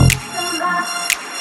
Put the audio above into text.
you.